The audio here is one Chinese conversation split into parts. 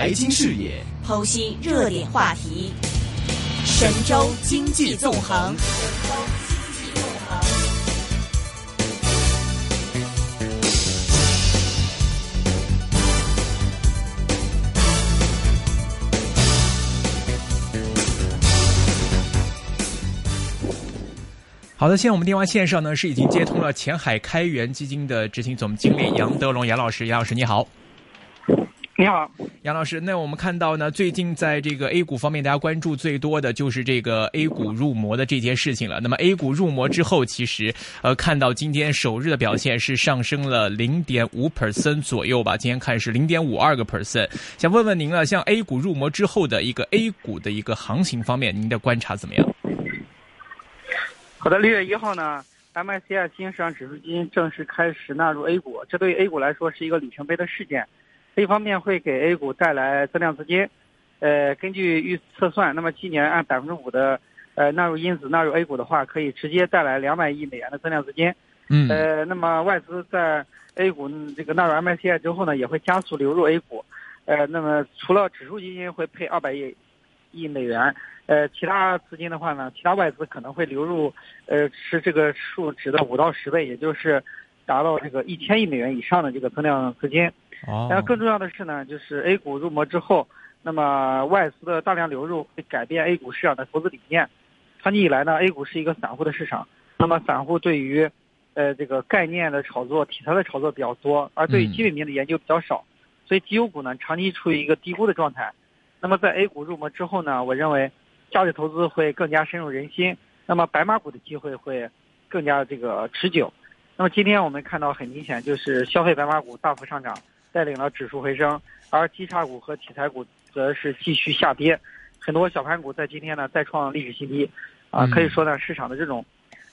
财经视野，剖析热点话题，神州经济纵横。好的，现在我们电话线上呢是已经接通了前海开源基金的执行总经理杨德龙杨老师，杨老师你好。你好，杨老师。那我们看到呢，最近在这个 A 股方面，大家关注最多的就是这个 A 股入魔的这件事情了。那么 A 股入魔之后，其实呃，看到今天首日的表现是上升了零点五 percent 左右吧。今天看是零点五二个 percent。想问问您了，像 A 股入魔之后的一个 A 股的一个行情方面，您的观察怎么样？好的，六月一号呢，MSCI 新兴市场指数基金正式开始纳入 A 股，这对于 A 股来说是一个里程碑的事件。一方面会给 A 股带来增量资金，呃，根据预测算，那么今年按百分之五的呃纳入因子纳入 A 股的话，可以直接带来两百亿美元的增量资金。嗯。呃，那么外资在 A 股这个纳入 MSCI 之后呢，也会加速流入 A 股。呃，那么除了指数基金会配二百亿亿美元，呃，其他资金的话呢，其他外资可能会流入，呃，是这个数值的五到十倍，也就是达到这个一千亿美元以上的这个增量资金。哦，然后更重要的是呢，就是 A 股入魔之后，那么外资的大量流入会改变 A 股市场的投资理念。长期以来呢，A 股是一个散户的市场，那么散户对于，呃，这个概念的炒作、题材的炒作比较多，而对于基本面的研究比较少，所以绩优股呢长期处于一个低估的状态。那么在 A 股入魔之后呢，我认为价值投资会更加深入人心，那么白马股的机会会更加这个持久。那么今天我们看到很明显，就是消费白马股大幅上涨。带领了指数回升，而基差股和题材股则是继续下跌，很多小盘股在今天呢再创历史新低，啊，可以说呢市场的这种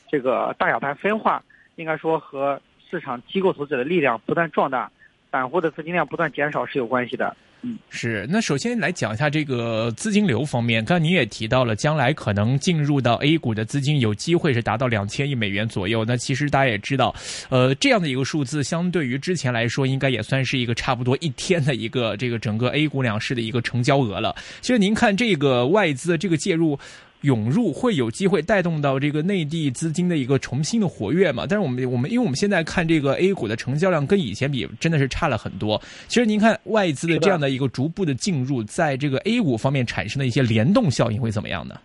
这个大小盘分化，应该说和市场机构投资者的力量不断壮大，散户的资金量不断减少是有关系的。嗯，是。那首先来讲一下这个资金流方面，刚才您也提到了，将来可能进入到 A 股的资金有机会是达到两千亿美元左右。那其实大家也知道，呃，这样的一个数字，相对于之前来说，应该也算是一个差不多一天的一个这个整个 A 股两市的一个成交额了。其实您看这个外资这个介入。涌入会有机会带动到这个内地资金的一个重新的活跃嘛？但是我们我们因为我们现在看这个 A 股的成交量跟以前比真的是差了很多。其实您看外资的这样的一个逐步的进入，在这个 A 股方面产生的一些联动效应会怎么样呢？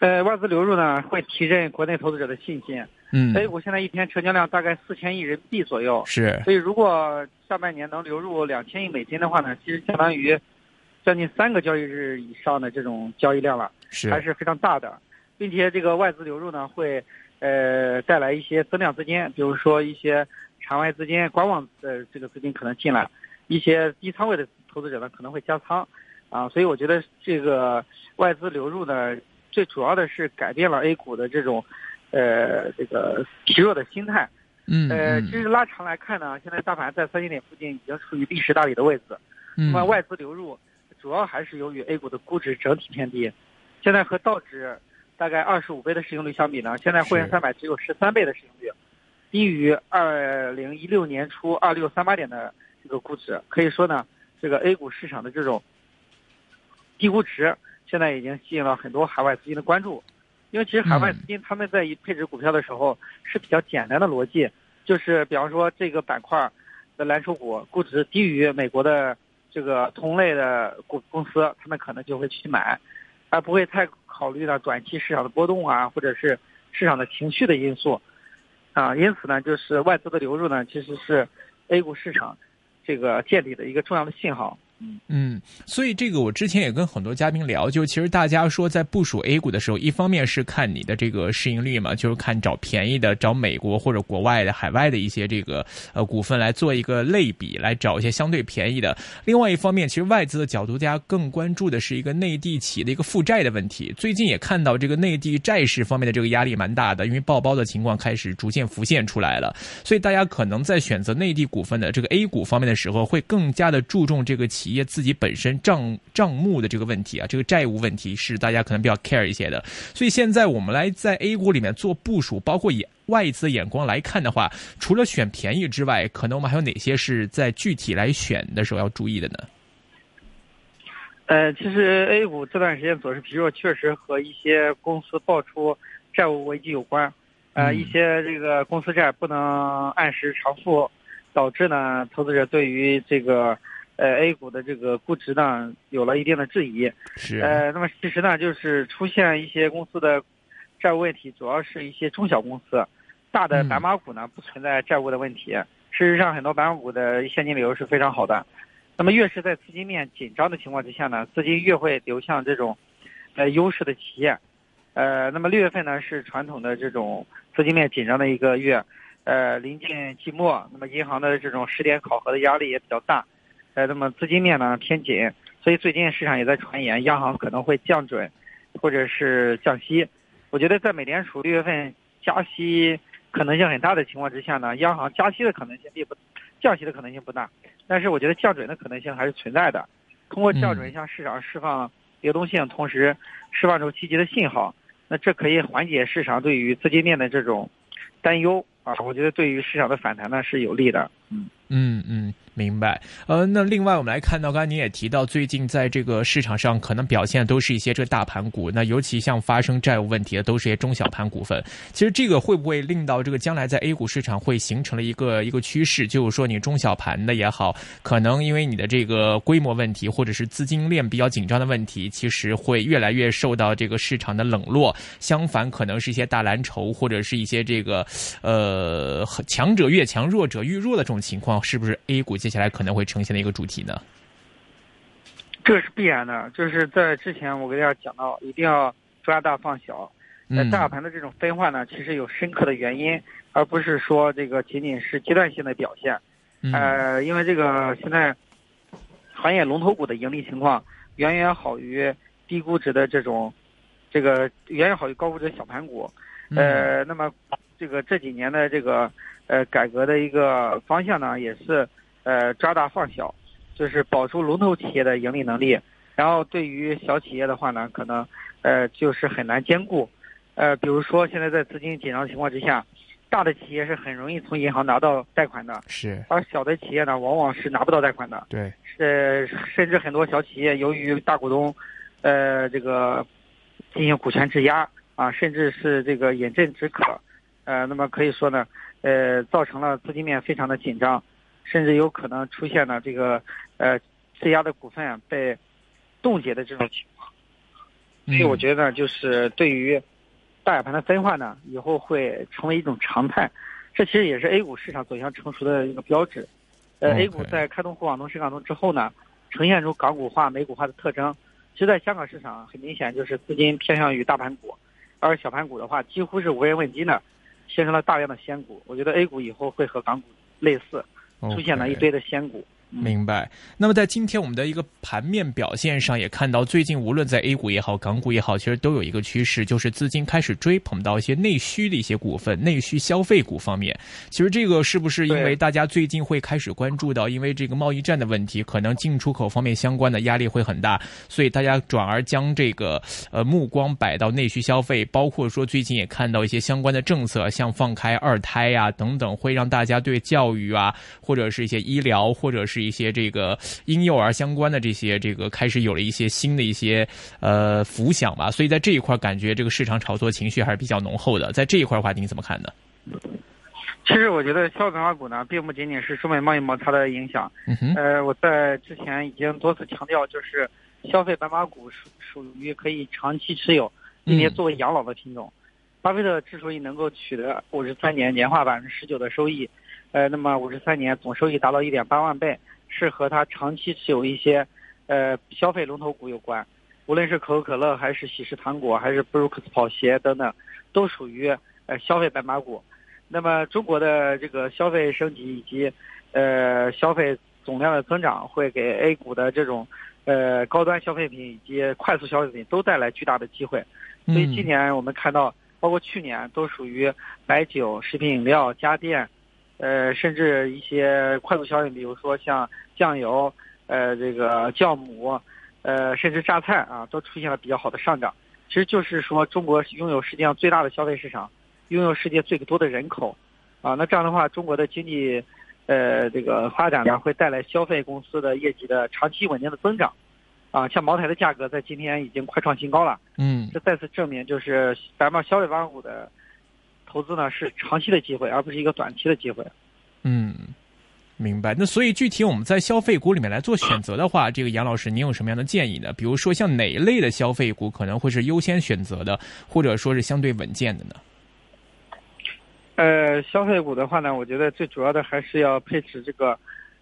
呃，外资流入呢会提振国内投资者的信心。嗯，A 股现在一天成交量大概四千亿人民币左右。是。所以如果下半年能流入两千亿美金的话呢，其实相当于。将近三个交易日以上的这种交易量了，是。还是非常大的，并且这个外资流入呢会呃带来一些增量资金，比如说一些场外资金、观望的这个资金可能进来，一些低仓位的投资者呢可能会加仓，啊，所以我觉得这个外资流入呢最主要的是改变了 A 股的这种呃这个疲弱的心态，嗯，呃，其实拉长来看呢，现在大盘在三千点附近已经处于历史大底的位置，那么外资流入。主要还是由于 A 股的估值整体偏低，现在和道指大概二十五倍的市盈率相比呢，现在沪深三百只有十三倍的市盈率，低于二零一六年初二六三八点的这个估值，可以说呢，这个 A 股市场的这种低估值，现在已经吸引了很多海外资金的关注，因为其实海外资金他们在配置股票的时候是比较简单的逻辑，就是比方说这个板块的蓝筹股估值低于美国的。这个同类的股公司，他们可能就会去买，而不会太考虑到短期市场的波动啊，或者是市场的情绪的因素，啊，因此呢，就是外资的流入呢，其实是 A 股市场这个见底的一个重要的信号。嗯，所以这个我之前也跟很多嘉宾聊，就其实大家说在部署 A 股的时候，一方面是看你的这个市盈率嘛，就是看找便宜的，找美国或者国外的海外的一些这个呃股份来做一个类比，来找一些相对便宜的。另外一方面，其实外资的角度，大家更关注的是一个内地企业的一个负债的问题。最近也看到这个内地债市方面的这个压力蛮大的，因为爆包的情况开始逐渐浮现出来了，所以大家可能在选择内地股份的这个 A 股方面的时候，会更加的注重这个企。企业自己本身账账目的这个问题啊，这个债务问题是大家可能比较 care 一些的。所以现在我们来在 A 股里面做部署，包括以外资眼光来看的话，除了选便宜之外，可能我们还有哪些是在具体来选的时候要注意的呢？呃，其实 A 股这段时间走势疲弱，确实和一些公司爆出债务危机有关。呃，一些这个公司债不能按时偿付，导致呢，投资者对于这个呃 A 股的这个估值呢，有了一定的质疑。是。呃，那么其实呢，就是出现一些公司的债务问题，主要是一些中小公司，大的白马股呢不存在债务的问题。事实上，很多白马股的现金流是非常好的。那么越是在资金面紧张的情况之下呢，资金越会流向这种，呃优势的企业，呃，那么六月份呢是传统的这种资金面紧张的一个月，呃，临近季末，那么银行的这种试点考核的压力也比较大，呃，那么资金面呢偏紧，所以最近市场也在传言央行可能会降准，或者是降息。我觉得在美联储六月份加息可能性很大的情况之下呢，央行加息的可能性并不，降息的可能性不大。但是我觉得降准的可能性还是存在的，通过降准向市场释放流动性，同时释放出积极的信号，那这可以缓解市场对于资金面的这种担忧啊，我觉得对于市场的反弹呢是有利的，嗯嗯。明白，呃，那另外我们来看到，刚才您也提到，最近在这个市场上可能表现都是一些这个大盘股，那尤其像发生债务问题的，都是一些中小盘股份。其实这个会不会令到这个将来在 A 股市场会形成了一个一个趋势，就是说你中小盘的也好，可能因为你的这个规模问题或者是资金链比较紧张的问题，其实会越来越受到这个市场的冷落。相反，可能是一些大蓝筹或者是一些这个呃强者越强，弱者愈弱的这种情况，是不是 A 股接接下来可能会呈现的一个主题呢？这是必然的，就是在之前我给大家讲到，一定要抓大放小。那大盘的这种分化呢，其实有深刻的原因，而不是说这个仅仅是阶段性的表现。呃，因为这个现在行业龙头股的盈利情况远远好于低估值的这种，这个远远好于高估值的小盘股。呃，那么这个这几年的这个呃改革的一个方向呢，也是。呃，抓大放小，就是保住龙头企业的盈利能力，然后对于小企业的话呢，可能呃就是很难兼顾。呃，比如说现在在资金紧张的情况之下，大的企业是很容易从银行拿到贷款的，是，而小的企业呢，往往是拿不到贷款的。对，呃，甚至很多小企业由于大股东，呃，这个进行股权质押啊，甚至是这个饮鸩止渴，呃，那么可以说呢，呃，造成了资金面非常的紧张。甚至有可能出现了这个呃质押的股份被冻结的这种情况，所以我觉得就是对于大盘的分化呢，以后会成为一种常态。这其实也是 A 股市场走向成熟的一个标志。呃，A 股在开通沪港通、深港通之后呢，呈现出港股化、美股化的特征。其实在香港市场很明显就是资金偏向于大盘股，而小盘股的话几乎是无人问津的，形成了大量的仙股。我觉得 A 股以后会和港股类似。出现了一堆的仙股。明白。那么在今天我们的一个盘面表现上，也看到最近无论在 A 股也好，港股也好，其实都有一个趋势，就是资金开始追捧到一些内需的一些股份、内需消费股方面。其实这个是不是因为大家最近会开始关注到，因为这个贸易战的问题，可能进出口方面相关的压力会很大，所以大家转而将这个呃目光摆到内需消费，包括说最近也看到一些相关的政策，像放开二胎呀等等，会让大家对教育啊，或者是一些医疗，或者是一些这个婴幼儿相关的这些，这个开始有了一些新的一些呃浮想吧，所以在这一块感觉这个市场炒作情绪还是比较浓厚的。在这一块的话，您怎么看呢？其实我觉得消费白马股呢，并不仅仅是中美贸易摩擦的影响。呃，我在之前已经多次强调，就是消费白马股属属于可以长期持有，并且作为养老的品种。巴菲特之所以能够取得五十三年年化百分之十九的收益。呃，那么五十三年总收益达到一点八万倍，是和它长期持有一些，呃，消费龙头股有关。无论是可口可乐，还是喜事糖果，还是布鲁克斯跑鞋等等，都属于呃消费白马股。那么中国的这个消费升级以及呃消费总量的增长，会给 A 股的这种呃高端消费品以及快速消费品都带来巨大的机会。所以今年我们看到，包括去年都属于白酒、食品饮料、家电。呃，甚至一些快速消费，比如说像酱油，呃，这个酵母，呃，甚至榨菜啊，都出现了比较好的上涨。其实就是说，中国拥有世界上最大的消费市场，拥有世界最多的人口，啊，那这样的话，中国的经济，呃，这个发展呢，会带来消费公司的业绩的长期稳定的增长。啊，像茅台的价格在今天已经快创新高了。嗯，这再次证明就是咱们消费板股的投资呢是长期的机会，而不是一个短期的机会。嗯，明白。那所以具体我们在消费股里面来做选择的话，这个杨老师，您有什么样的建议呢？比如说像哪一类的消费股可能会是优先选择的，或者说是相对稳健的呢？呃，消费股的话呢，我觉得最主要的还是要配置这个，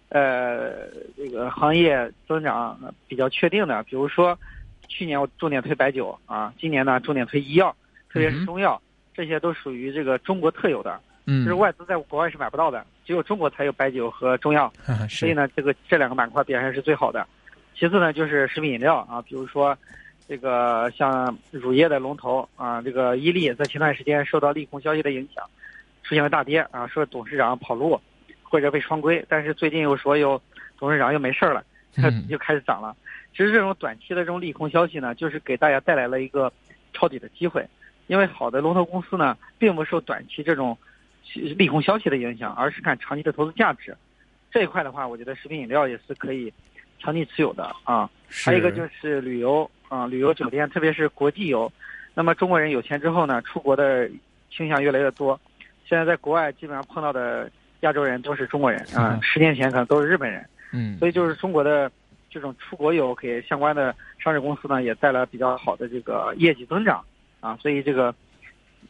呃，这个行业增长比较确定的，比如说去年我重点推白酒啊，今年呢重点推医药，特别是中药，这些都属于这个中国特有的，嗯，就是外资在国外是买不到的，只有中国才有白酒和中药，所以呢，这个这两个板块表现是最好的。其次呢，就是食品饮料啊，比如说这个像乳业的龙头啊，这个伊利，在前段时间受到利空消息的影响。出现了大跌啊，说董事长跑路，或者被双规，但是最近又说又董事长又没事了，又开始涨了。其实这种短期的这种利空消息呢，就是给大家带来了一个抄底的机会，因为好的龙头公司呢，并不受短期这种利空消息的影响，而是看长期的投资价值。这一块的话，我觉得食品饮料也是可以长期持有的啊。还有一个就是旅游啊，旅游酒店，特别是国际游。那么中国人有钱之后呢，出国的倾向越来越多。现在在国外基本上碰到的亚洲人都是中国人啊，十年前可能都是日本人，嗯，所以就是中国的这种出国游给相关的上市公司呢也带来比较好的这个业绩增长啊，所以这个。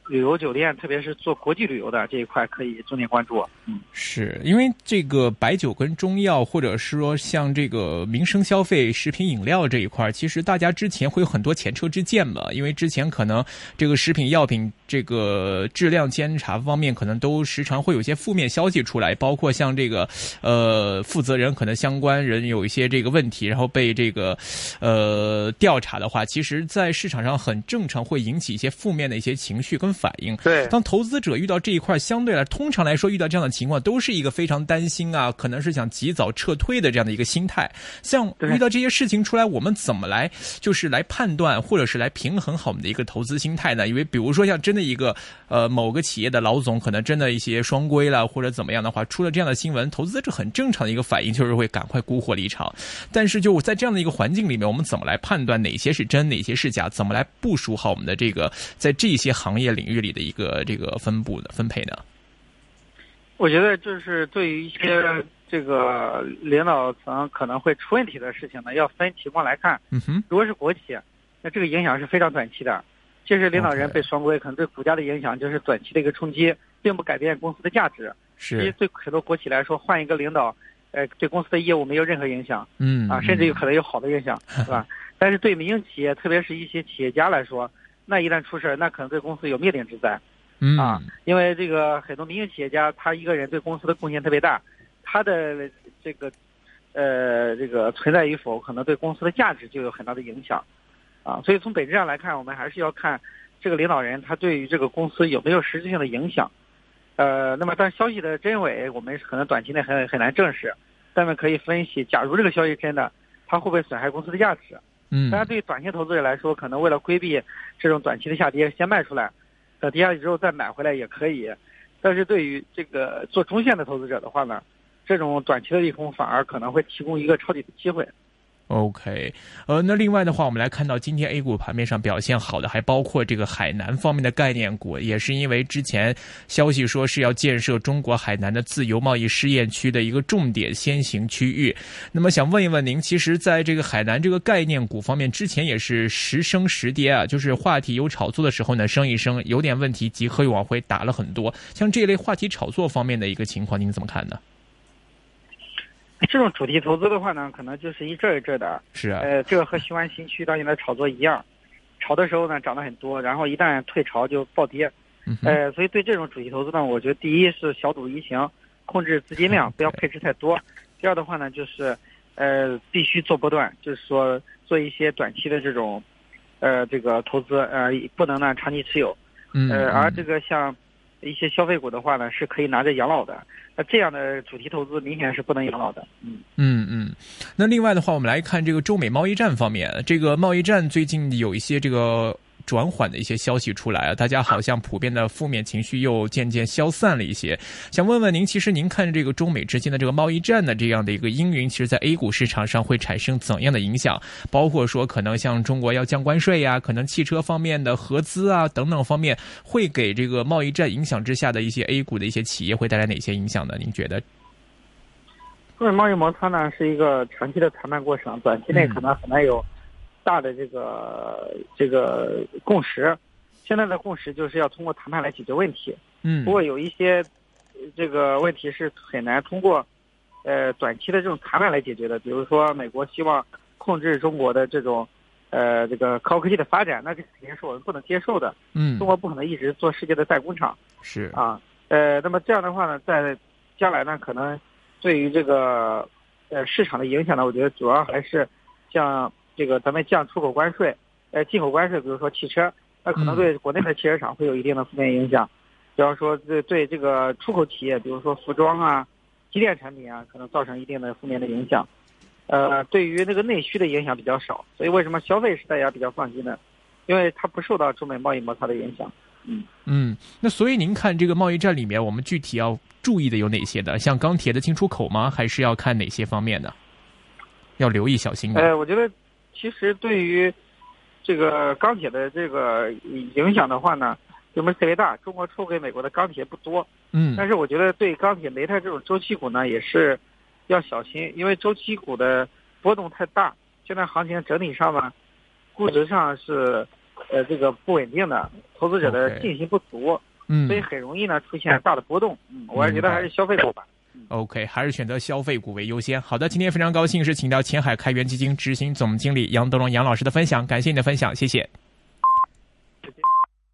旅游酒店，特别是做国际旅游的这一块，可以重点关注。嗯，是因为这个白酒跟中药，或者是说像这个民生消费、食品饮料这一块，其实大家之前会有很多前车之鉴嘛。因为之前可能这个食品药品这个质量监察方面，可能都时常会有一些负面消息出来，包括像这个呃负责人可能相关人有一些这个问题，然后被这个呃调查的话，其实在市场上很正常，会引起一些负面的一些情绪跟。反应对，当投资者遇到这一块，相对来通常来说遇到这样的情况，都是一个非常担心啊，可能是想及早撤退的这样的一个心态。像遇到这些事情出来，我们怎么来就是来判断，或者是来平衡好我们的一个投资心态呢？因为比如说像真的一个呃某个企业的老总，可能真的一些双规了或者怎么样的话，出了这样的新闻，投资者很正常的一个反应就是会赶快沽货离场。但是就在这样的一个环境里面，我们怎么来判断哪些是真，哪些是假？怎么来部署好我们的这个在这些行业领域里的一个这个分布的分配呢？我觉得就是对于一些这个领导层可能会出问题的事情呢，要分情况来看。嗯哼，如果是国企，那这个影响是非常短期的。其实领导人被双规，可能对股价的影响就是短期的一个冲击，并不改变公司的价值。是，其实对很多国企来说，换一个领导，呃，对公司的业务没有任何影响。嗯，啊，甚至有可能有好的影响，是吧？但是对民营企业，特别是一些企业家来说，那一旦出事那可能对公司有灭顶之灾。嗯啊，因为这个很多民营企业家，他一个人对公司的贡献特别大，他的这个呃这个存在与否，可能对公司的价值就有很大的影响。啊，所以从本质上来看，我们还是要看这个领导人他对于这个公司有没有实质性的影响。呃，那么但消息的真伪，我们可能短期内很很难证实，但是可以分析，假如这个消息真的，它会不会损害公司的价值？嗯，当然，对于短线投资者来说，可能为了规避这种短期的下跌，先卖出来，等跌下去之后再买回来也可以。但是对于这个做中线的投资者的话呢，这种短期的利空反而可能会提供一个抄底的机会。OK，呃，那另外的话，我们来看到今天 A 股盘面上表现好的，还包括这个海南方面的概念股，也是因为之前消息说是要建设中国海南的自由贸易试验区的一个重点先行区域。那么想问一问您，其实在这个海南这个概念股方面，之前也是时升时跌啊，就是话题有炒作的时候呢升一升，有点问题集合又往回打了很多。像这类话题炒作方面的一个情况，您怎么看呢？这种主题投资的话呢，可能就是一阵一阵的。是啊。呃，这个和雄安新区当年的炒作一样，炒的时候呢涨得很多，然后一旦退潮就暴跌。嗯。呃，所以对这种主题投资呢，我觉得第一是小赌怡情，控制资金量，不要配置太多。第二的话呢，就是呃必须做波段，就是说做一些短期的这种呃这个投资，呃不能呢长期持有。嗯。呃，而这个像一些消费股的话呢，是可以拿着养老的。那这样的主题投资明显是不能养老的。嗯嗯嗯。那另外的话，我们来看这个中美贸易战方面，这个贸易战最近有一些这个转缓的一些消息出来啊，大家好像普遍的负面情绪又渐渐消散了一些。想问问您，其实您看这个中美之间的这个贸易战的这样的一个阴云，其实在 A 股市场上会产生怎样的影响？包括说可能像中国要降关税呀，可能汽车方面的合资啊等等方面，会给这个贸易战影响之下的一些 A 股的一些企业会带来哪些影响呢？您觉得？中美贸易摩擦呢是一个长期的谈判过程，短期内可能很难有大的这个这个共识。现在的共识就是要通过谈判来解决问题。嗯。不过有一些这个问题是很难通过呃短期的这种谈判来解决的，比如说美国希望控制中国的这种呃这个高科技的发展，那这肯定是我们不能接受的。嗯。中国不可能一直做世界的代工厂。是。啊，呃，那么这样的话呢，在将来呢，可能。对于这个呃市场的影响呢，我觉得主要还是像这个咱们降出口关税，呃进口关税，比如说汽车，那可能对国内的汽车厂会有一定的负面影响。比方说对对这个出口企业，比如说服装啊、机电产品啊，可能造成一定的负面的影响。呃，对于那个内需的影响比较少，所以为什么消费是大家比较放心的？因为它不受到中美贸易摩擦的影响。嗯嗯，那所以您看这个贸易战里面，我们具体要注意的有哪些的？像钢铁的进出口吗？还是要看哪些方面的？要留意小心的。呃，我觉得其实对于这个钢铁的这个影响的话呢，规模特别大。中国出给美国的钢铁不多，嗯，但是我觉得对钢铁、煤炭这种周期股呢，也是要小心，因为周期股的波动太大。现在行情整体上呢，估值上是。呃，这个不稳定的，投资者的信心不足，嗯，所以很容易呢出现大的波动。嗯，我还是觉得还是消费股吧。OK，还是选择消费股为优先。好的，今天非常高兴是请到前海开源基金执行总经理杨德龙杨老师的分享，感谢你的分享，谢谢。